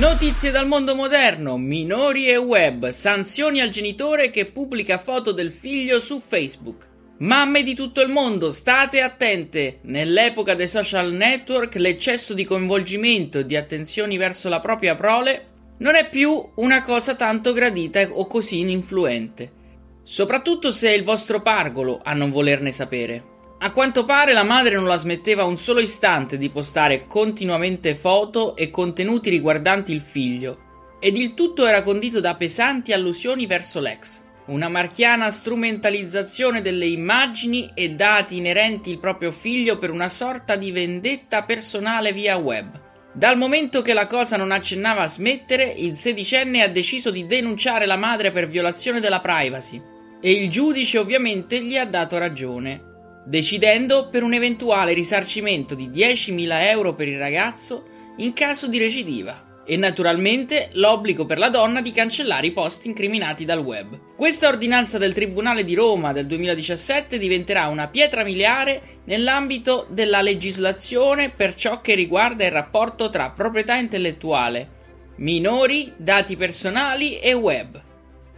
Notizie dal mondo moderno, minori e web, sanzioni al genitore che pubblica foto del figlio su Facebook. Mamme di tutto il mondo, state attente! Nell'epoca dei social network l'eccesso di coinvolgimento e di attenzioni verso la propria prole non è più una cosa tanto gradita o così influente. Soprattutto se è il vostro pargolo a non volerne sapere. A quanto pare la madre non la smetteva un solo istante di postare continuamente foto e contenuti riguardanti il figlio, ed il tutto era condito da pesanti allusioni verso l'ex. Una marchiana strumentalizzazione delle immagini e dati inerenti al proprio figlio per una sorta di vendetta personale via web. Dal momento che la cosa non accennava a smettere, il sedicenne ha deciso di denunciare la madre per violazione della privacy e il giudice ovviamente gli ha dato ragione decidendo per un eventuale risarcimento di 10.000 euro per il ragazzo in caso di recidiva e naturalmente l'obbligo per la donna di cancellare i post incriminati dal web. Questa ordinanza del Tribunale di Roma del 2017 diventerà una pietra miliare nell'ambito della legislazione per ciò che riguarda il rapporto tra proprietà intellettuale, minori, dati personali e web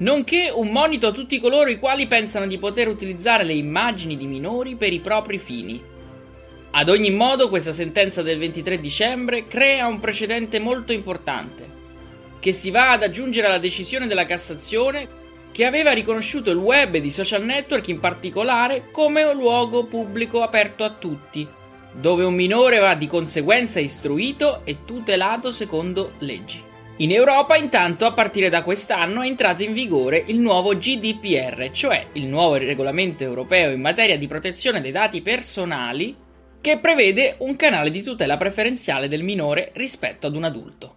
nonché un monito a tutti coloro i quali pensano di poter utilizzare le immagini di minori per i propri fini. Ad ogni modo, questa sentenza del 23 dicembre crea un precedente molto importante, che si va ad aggiungere alla decisione della Cassazione che aveva riconosciuto il web ed i social network in particolare come un luogo pubblico aperto a tutti, dove un minore va di conseguenza istruito e tutelato secondo leggi. In Europa intanto a partire da quest'anno è entrato in vigore il nuovo GDPR, cioè il nuovo regolamento europeo in materia di protezione dei dati personali che prevede un canale di tutela preferenziale del minore rispetto ad un adulto.